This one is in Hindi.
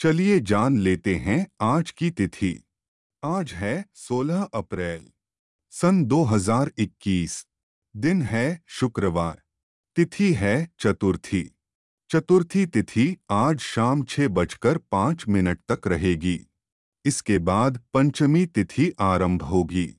चलिए जान लेते हैं आज की तिथि। आज है 16 अप्रैल, सन 2021 दिन है शुक्रवार, तिथि है चतुर्थी। चतुर्थी तिथि आज शाम छह बजकर पाँच मिनट तक रहेगी। इसके बाद पंचमी तिथि आरंभ होगी।